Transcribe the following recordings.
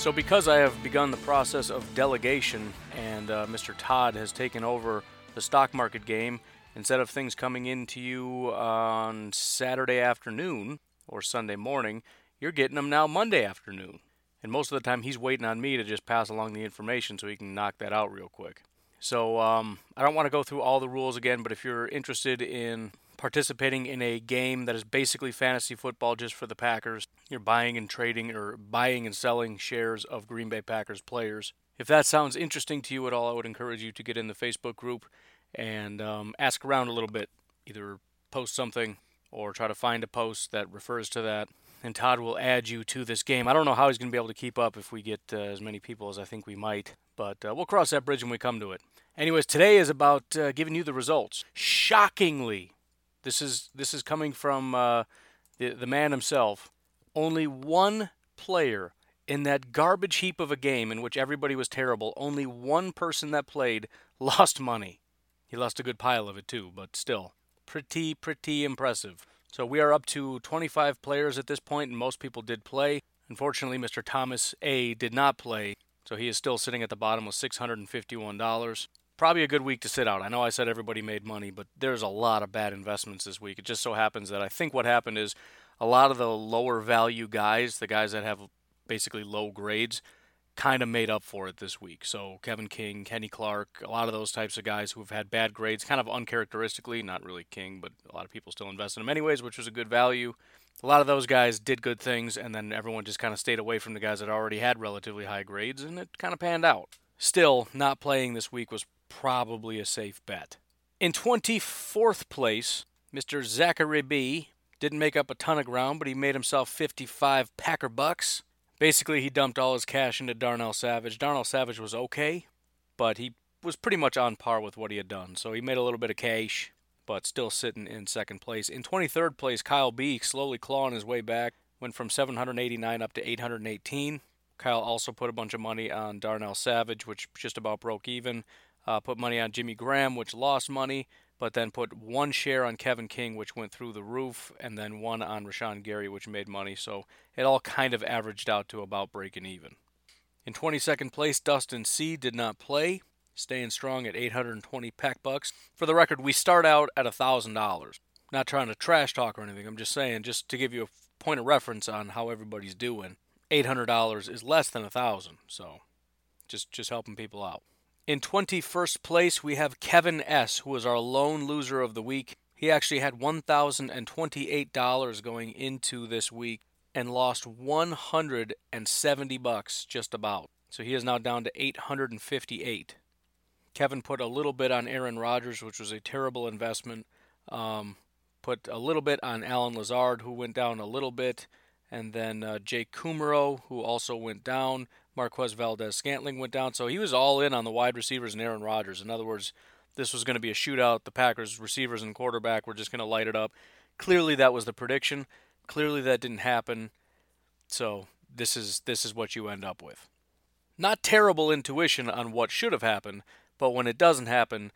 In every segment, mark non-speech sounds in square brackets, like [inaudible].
So, because I have begun the process of delegation and uh, Mr. Todd has taken over the stock market game, instead of things coming in to you on Saturday afternoon or Sunday morning, you're getting them now Monday afternoon. And most of the time, he's waiting on me to just pass along the information so he can knock that out real quick. So um, I don't want to go through all the rules again, but if you're interested in participating in a game that is basically fantasy football just for the Packers, you're buying and trading or buying and selling shares of Green Bay Packers players. If that sounds interesting to you at all, I would encourage you to get in the Facebook group and um, ask around a little bit. Either post something or try to find a post that refers to that. And Todd will add you to this game. I don't know how he's going to be able to keep up if we get uh, as many people as I think we might, but uh, we'll cross that bridge when we come to it. Anyways, today is about uh, giving you the results. Shockingly, this is this is coming from uh, the the man himself. Only one player in that garbage heap of a game in which everybody was terrible. Only one person that played [laughs] lost money. He lost a good pile of it too, but still, pretty pretty impressive. So we are up to 25 players at this point, and most people did play. Unfortunately, Mr. Thomas A did not play, so he is still sitting at the bottom with $651 probably a good week to sit out. I know I said everybody made money, but there's a lot of bad investments this week. It just so happens that I think what happened is a lot of the lower value guys, the guys that have basically low grades, kind of made up for it this week. So Kevin King, Kenny Clark, a lot of those types of guys who have had bad grades, kind of uncharacteristically, not really King, but a lot of people still invest in him anyways, which was a good value. A lot of those guys did good things, and then everyone just kind of stayed away from the guys that already had relatively high grades, and it kind of panned out. Still, not playing this week was probably a safe bet. In 24th place, Mr. Zachary B didn't make up a ton of ground, but he made himself 55 Packer bucks. Basically, he dumped all his cash into Darnell Savage. Darnell Savage was okay, but he was pretty much on par with what he had done. So he made a little bit of cash, but still sitting in second place. In 23rd place, Kyle B slowly clawing his way back, went from 789 up to 818. Kyle also put a bunch of money on Darnell Savage, which just about broke even. Uh, put money on Jimmy Graham, which lost money, but then put one share on Kevin King, which went through the roof, and then one on Rashan Gary, which made money. So it all kind of averaged out to about breaking even. In 22nd place, Dustin C did not play, staying strong at 820 pack bucks. For the record, we start out at $1,000. Not trying to trash talk or anything. I'm just saying, just to give you a point of reference on how everybody's doing. $800 is less than a 1000 so just just helping people out. In 21st place, we have Kevin S., who was our lone loser of the week. He actually had $1,028 going into this week and lost 170 bucks just about. So he is now down to 858. Kevin put a little bit on Aaron Rodgers, which was a terrible investment. Um, put a little bit on Allen Lazard, who went down a little bit and then uh, Jake Kumerow, who also went down. Marquez Valdes Scantling went down. So he was all in on the wide receivers and Aaron Rodgers. In other words, this was going to be a shootout. The Packers receivers and quarterback were just going to light it up. Clearly, that was the prediction. Clearly, that didn't happen. So this is this is what you end up with. Not terrible intuition on what should have happened, but when it doesn't happen,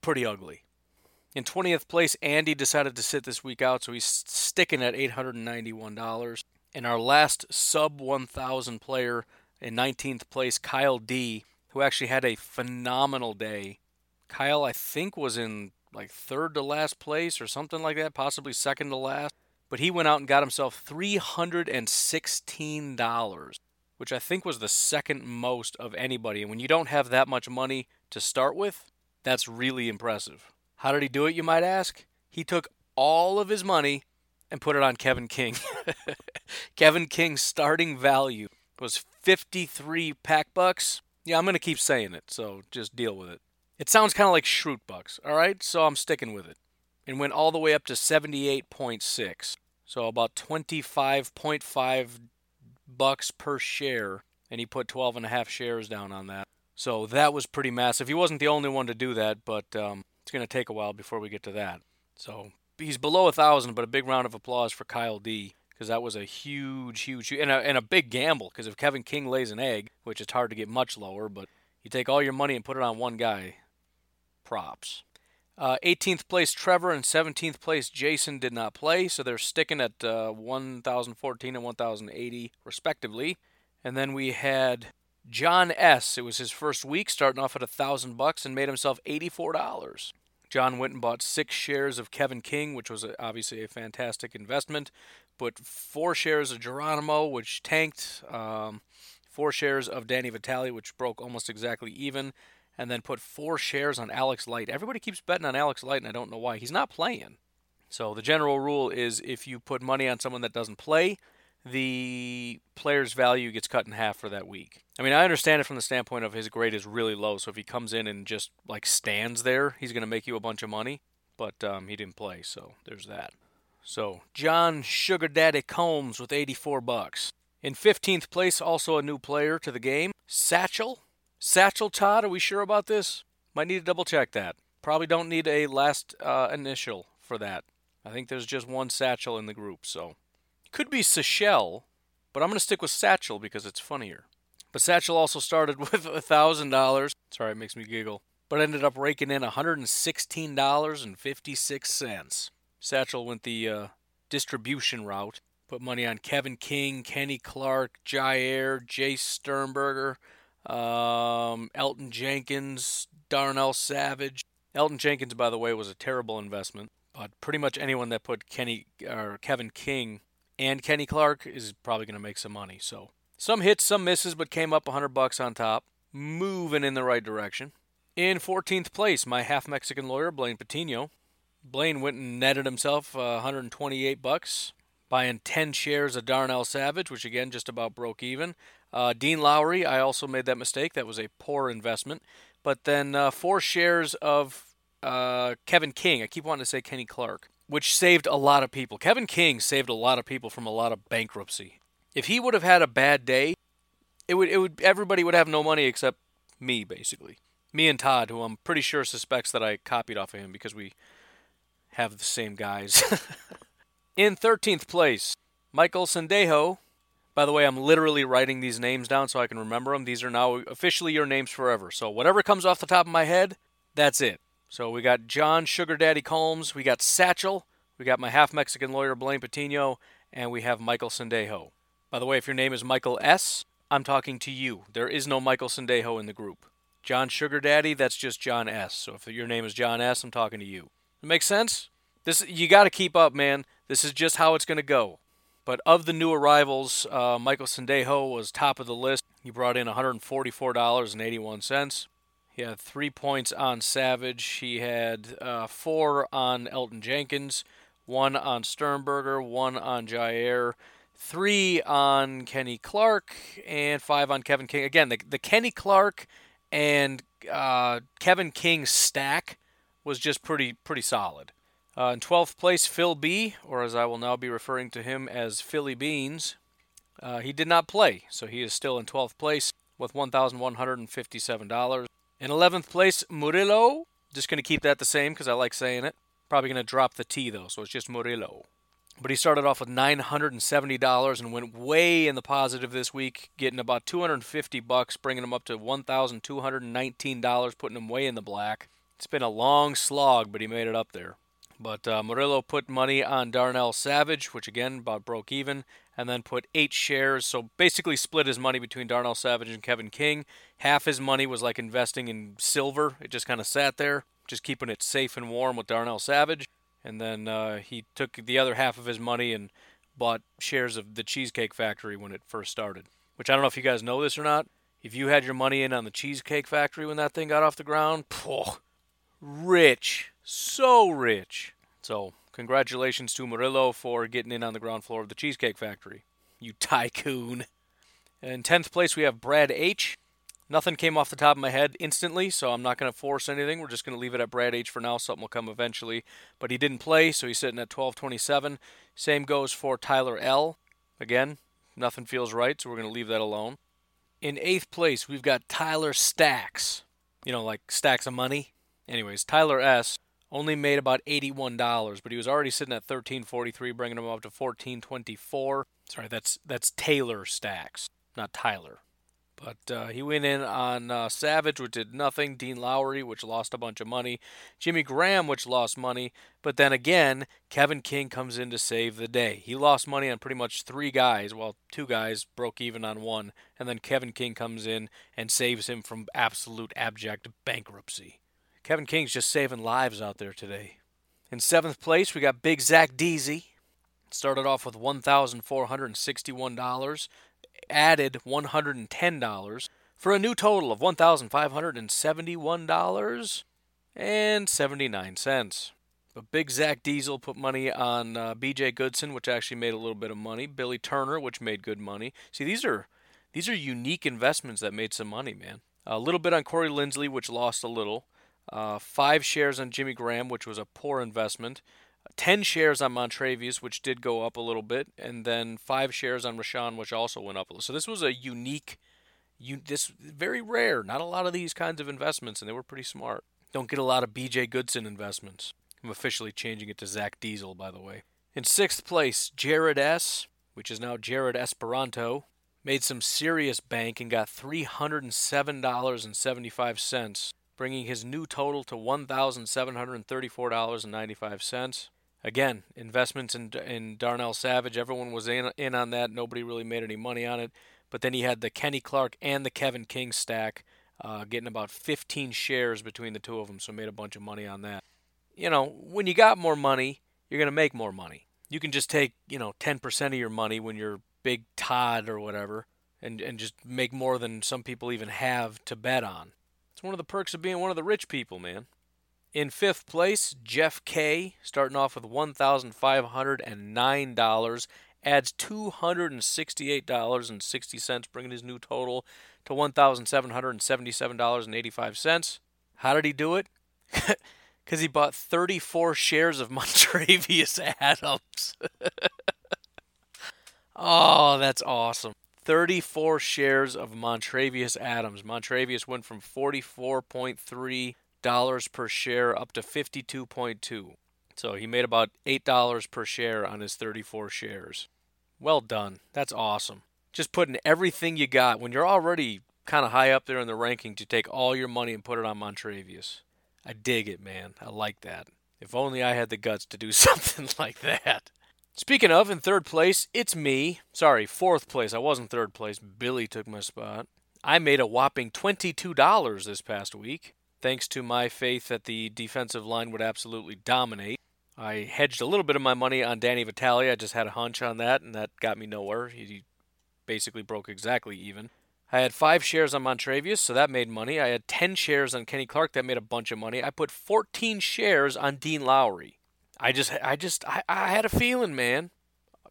pretty ugly. In 20th place, Andy decided to sit this week out, so he's sticking at $891. And our last sub 1,000 player in 19th place, Kyle D, who actually had a phenomenal day. Kyle, I think, was in like third to last place or something like that, possibly second to last. But he went out and got himself $316, which I think was the second most of anybody. And when you don't have that much money to start with, that's really impressive. How did he do it, you might ask? He took all of his money and put it on Kevin King. [laughs] Kevin King's starting value was 53 pack bucks. Yeah, I'm going to keep saying it, so just deal with it. It sounds kind of like Schrute bucks, all right? So I'm sticking with it. And went all the way up to 78.6. So about 25.5 bucks per share and he put 12 and a half shares down on that. So that was pretty massive. He wasn't the only one to do that, but um, it's going to take a while before we get to that. So he's below a thousand, but a big round of applause for Kyle D because that was a huge, huge, and a, and a big gamble. Because if Kevin King lays an egg, which it's hard to get much lower, but you take all your money and put it on one guy, props. Uh, 18th place Trevor and 17th place Jason did not play, so they're sticking at uh, 1,014 and 1,080 respectively. And then we had John S. It was his first week, starting off at a thousand bucks and made himself $84. John went and bought six shares of Kevin King, which was obviously a fantastic investment. Put four shares of Geronimo, which tanked. Um, four shares of Danny Vitale, which broke almost exactly even and then put four shares on Alex Light. Everybody keeps betting on Alex Light, and I don't know why. He's not playing. So the general rule is if you put money on someone that doesn't play, the player's value gets cut in half for that week. I mean, I understand it from the standpoint of his grade is really low, so if he comes in and just like stands there, he's going to make you a bunch of money. But um, he didn't play, so there's that. So John Sugar Daddy Combs with 84 bucks. In 15th place, also a new player to the game, Satchel Satchel Todd, are we sure about this? Might need to double check that. Probably don't need a last uh, initial for that. I think there's just one Satchel in the group, so. Could be Seychelle, but I'm going to stick with Satchel because it's funnier. But Satchel also started [laughs] with $1,000. Sorry, it makes me giggle. But ended up raking in $116.56. Satchel went the uh, distribution route. Put money on Kevin King, Kenny Clark, Jaire, Jace Sternberger, um, Elgton Jenkins, Darnell Savage. Elton Jenkins, by the way, was a terrible investment, but pretty much anyone that put Kenny or Kevin King and Kenny Clark is probably going to make some money. So some hits, some misses, but came up 100 bucks on top, moving in the right direction. In 14th place, my half Mexican lawyer Blaine Patino. Blaine went and netted himself uh, 128 bucks, buying 10 shares of Darnell Savage, which again just about broke even. Uh, Dean Lowry, I also made that mistake. That was a poor investment. But then uh, four shares of uh, Kevin King. I keep wanting to say Kenny Clark, which saved a lot of people. Kevin King saved a lot of people from a lot of bankruptcy. If he would have had a bad day, it would it would everybody would have no money except me, basically. Me and Todd, who I'm pretty sure suspects that I copied off of him because we have the same guys. [laughs] In 13th place, Michael Sendejo by the way, I'm literally writing these names down so I can remember them. These are now officially your names forever. So whatever comes off the top of my head, that's it. So we got John Sugar Daddy Combs, we got Satchel, we got my half Mexican lawyer Blaine Patino, and we have Michael Sendejo. By the way, if your name is Michael S., I'm talking to you. There is no Michael Sendejo in the group. John Sugar Daddy, that's just John S. So if your name is John S., I'm talking to you. It makes sense? This you got to keep up, man. This is just how it's going to go. But of the new arrivals, uh, Michael Sendejo was top of the list. He brought in $144.81. He had three points on Savage. He had uh, four on Elton Jenkins, one on Sternberger, one on Jaire, three on Kenny Clark, and five on Kevin King. Again, the, the Kenny Clark and uh, Kevin King stack was just pretty pretty solid. Uh, in 12th place, Phil B., or as I will now be referring to him as Philly Beans. Uh, he did not play, so he is still in 12th place with $1,157. In 11th place, Murillo. Just going to keep that the same because I like saying it. Probably going to drop the T though, so it's just Murillo. But he started off with $970 and went way in the positive this week, getting about 250 bucks, bringing him up to $1,219, putting him way in the black. It's been a long slog, but he made it up there. But uh, Murillo put money on Darnell Savage, which again about broke even, and then put eight shares. So basically split his money between Darnell Savage and Kevin King. Half his money was like investing in silver. It just kind of sat there, just keeping it safe and warm with Darnell Savage. And then uh, he took the other half of his money and bought shares of the Cheesecake Factory when it first started. Which I don't know if you guys know this or not. If you had your money in on the Cheesecake Factory when that thing got off the ground, phew, rich so rich. So, congratulations to Murillo for getting in on the ground floor of the Cheesecake Factory. You tycoon. In 10th place, we have Brad H. Nothing came off the top of my head instantly, so I'm not going to force anything. We're just going to leave it at Brad H for now. Something will come eventually. But he didn't play, so he's sitting at 1227. Same goes for Tyler L. Again, nothing feels right, so we're going to leave that alone. In eighth place, we've got Tyler Stacks. You know, like stacks of money. Anyways, Tyler S. only made about $81, but he was already sitting at 1343, bringing him up to 1424. Sorry, that's that's Taylor Stacks, not Tyler. But uh, he went in on uh, Savage, which did nothing. Dean Lowry, which lost a bunch of money. Jimmy Graham, which lost money. But then again, Kevin King comes in to save the day. He lost money on pretty much three guys. Well, two guys broke even on one. And then Kevin King comes in and saves him from absolute abject bankruptcy. Kevin King's just saving lives out there today. In seventh place, we got Big Zach Deasy. Started off with $1,461 added $110 for a new total of $1,571 and 79 cents. But Big Zach Diesel put money on uh, B.J. Goodson, which actually made a little bit of money. Billy Turner, which made good money. See, these are these are unique investments that made some money, man. A little bit on Corey Linsley, which lost a little. Uh, five shares on Jimmy Graham, which was a poor investment. 10 shares on Montravius, which did go up a little bit, and then 5 shares on Rashan, which also went up a little. So this was a unique, you, this very rare. Not a lot of these kinds of investments, and they were pretty smart. Don't get a lot of BJ Goodson investments. I'm officially changing it to Zach Diesel, by the way. In sixth place, Jared S., which is now Jared Esperanto, made some serious bank and got $307.75, bringing his new total to $1,734.95. Again, investments in in Darnell Savage. Everyone was in in on that. Nobody really made any money on it. But then he had the Kenny Clark and the Kevin King stack, uh, getting about 15 shares between the two of them. So made a bunch of money on that. You know, when you got more money, you're gonna make more money. You can just take you know 10% of your money when you're Big Todd or whatever, and and just make more than some people even have to bet on. It's one of the perks of being one of the rich people, man. In fifth place, Jeff K, starting off with $1,509, adds $268.60, bringing his new total to $1,777.85. How did he do it? [laughs] Because he bought 34 shares of [laughs] Montravius Adams. [laughs] oh, that's awesome. 34 shares of Montravius Adams. Montravius went from 44.3 dollars per share up to 52.2. So he made about $8 per share on his 34 shares. Well done. That's awesome. Just putting everything you got when you're already kind of high up there in the ranking to take all your money and put it on Montravius. I dig it, man. I like that. If only I had the guts to do [laughs] something like that. Speaking of, in third place, it's me. Sorry, fourth place. I wasn't third place. Billy took my spot. I made a whopping $22 this past week thanks to my faith that the defensive line would absolutely dominate. I hedged a little bit of my money on Danny Vitale. I just had a hunch on that, and that got me nowhere. He basically broke exactly even. I had five shares on Montravius, so that made money. I had 10 shares on Kenny Clark, that made a bunch of money. I put 14 shares on Dean Lowry. I just, I just, I, I had a feeling, man.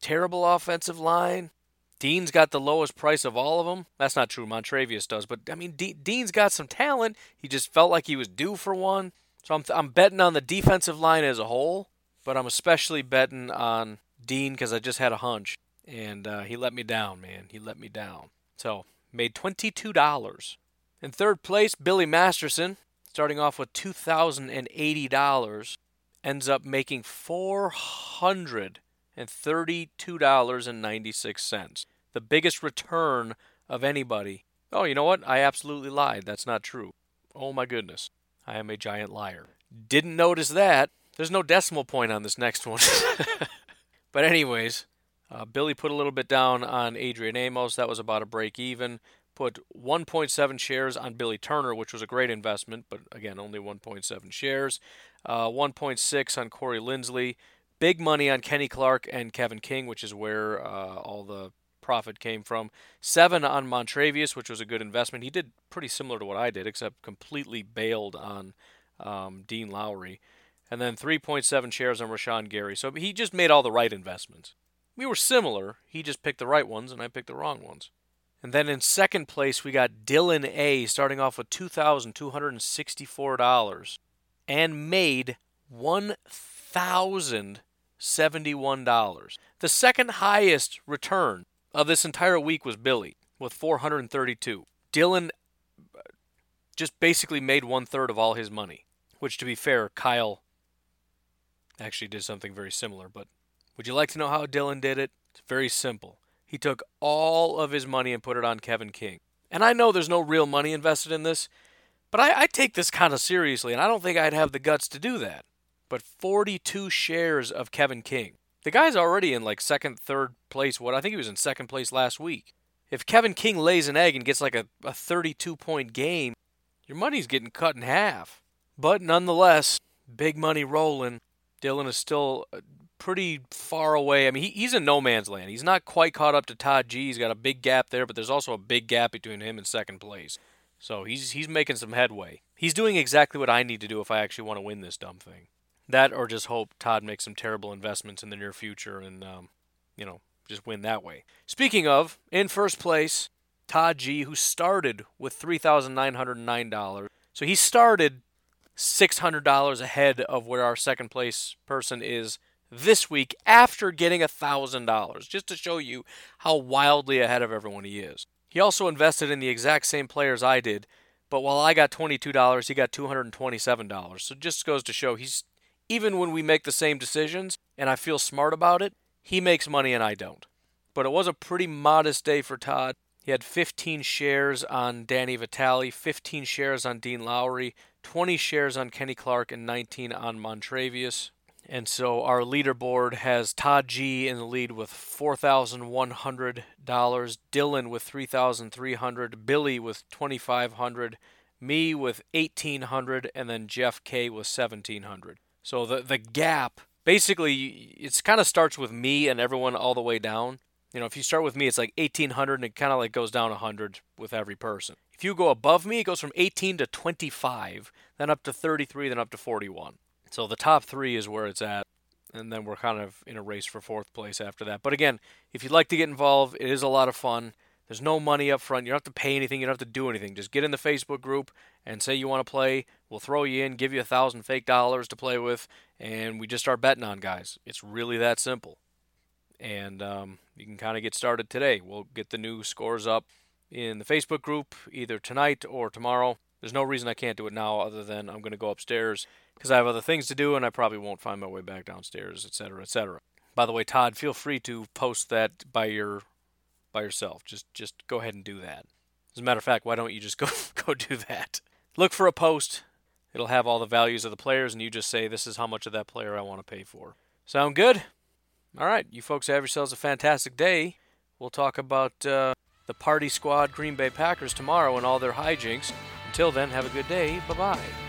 Terrible offensive line. Dean's got the lowest price of all of them. That's not true. Montravius does, but I mean, De- Dean's got some talent. He just felt like he was due for one. So I'm, I'm betting on the defensive line as a whole, but I'm especially betting on Dean because I just had a hunch, and uh, he let me down, man. He let me down. So made twenty-two dollars. In third place, Billy Masterson, starting off with two thousand and eighty dollars, ends up making four hundred and $32.96. The biggest return of anybody. Oh, you know what? I absolutely lied. That's not true. Oh my goodness. I am a giant liar. Didn't notice that. There's no decimal point on this next one. [laughs] but, anyways, uh, Billy put a little bit down on Adrian Amos. That was about a break even. Put 1.7 shares on Billy Turner, which was a great investment, but again, only 1.7 shares. Uh, 1.6 on Corey Linsley. Big money on Kenny Clark and Kevin King, which is where uh, all the profit came from. Seven on Montravius, which was a good investment. He did pretty similar to what I did, except completely bailed on um, Dean Lowry. And then 3.7 shares on Rashan Gary. So he just made all the right investments. We were similar. He just picked the right ones, and I picked the wrong ones. And then in second place, we got Dylan A, starting off with $2,264 and made 1,000 $71. The second highest return of this entire week was Billy. with 432. Dylan uh, just basically made one third of all his money, which, to be fair, Kyle actually did something very similar. But would you like to know how Dylan did it? It's very simple. He took all of his money and put it on Kevin King. And I know there's no real money invested in this, but I, I take this kind of seriously, and I don't think I'd have the guts to do that. But 42 shares of Kevin King. The guy's already in like second, third place. What I think he was in second place last week. If Kevin King lays an egg and gets like a, a 32 point game, your money's getting cut in half. But nonetheless, big money rolling. Dylan is still uh, pretty far away. I mean, he, he's in no man's land. He's not quite caught up to Todd G. He's got a big gap there, but there's also a big gap between him and second place. So he's he's making some headway. He's doing exactly what I need to do if I actually want to win this dumb thing. That or just hope Todd makes some terrible investments in the near future and um, you know just win that way. Speaking of, in first place, Todd G, who started with three thousand nine hundred nine dollars. So he started $600 ahead of where our second place person is this week after getting $1,000, just to show you how wildly ahead of everyone he is. He also invested in the exact same players I did, but while I got $22, he got $227. So just goes to show he's even when we make the same decisions and I feel smart about it, he makes money and I don't. But it was a pretty modest day for Todd. He had 15 shares on Danny Vitale, 15 shares on Dean Lowry, 20 shares on Kenny Clark, and 19 on Montravius. And so our leaderboard has Todd G in the lead with $4,100, Dylan with 3,300, Billy with 2,500, me with 1,800, and then Jeff K with 1,700. So the the gap basically it's kind of starts with me and everyone all the way down. You know, if you start with me, it's like 1800 and it kind of like goes down 100 with every person. If you go above me, it goes from 18 to 25, then up to 33, then up to 41. So the top three is where it's at. And then we're kind of in a race for fourth place after that. But again, if you'd like to get involved, it is a lot of fun. There's no money up front. You don't have to pay anything. You don't have to do anything. Just get in the Facebook group and say you want to play. We'll throw you in, give you a thousand fake dollars to play with, and we just start betting on guys. It's really that simple and um, you can kind of get started today. We'll get the new scores up in the Facebook group either tonight or tomorrow. There's no reason I can't do it now other than I'm going to go upstairs because I have other things to do and I probably won't find my way back downstairs, etc., etc. By the way, Todd, feel free to post that by your by yourself. Just just go ahead and do that. As a matter of fact, why don't you just [laughs] go go do that? Look for a post. It'll have all the values of the players and you just say this is how much of that player I want to pay for. Sound good? All right, you folks have yourselves a fantastic day. We'll talk about uh, the party squad Green Bay Packers tomorrow and all their hijinks. Until then, have a good day. Bye bye.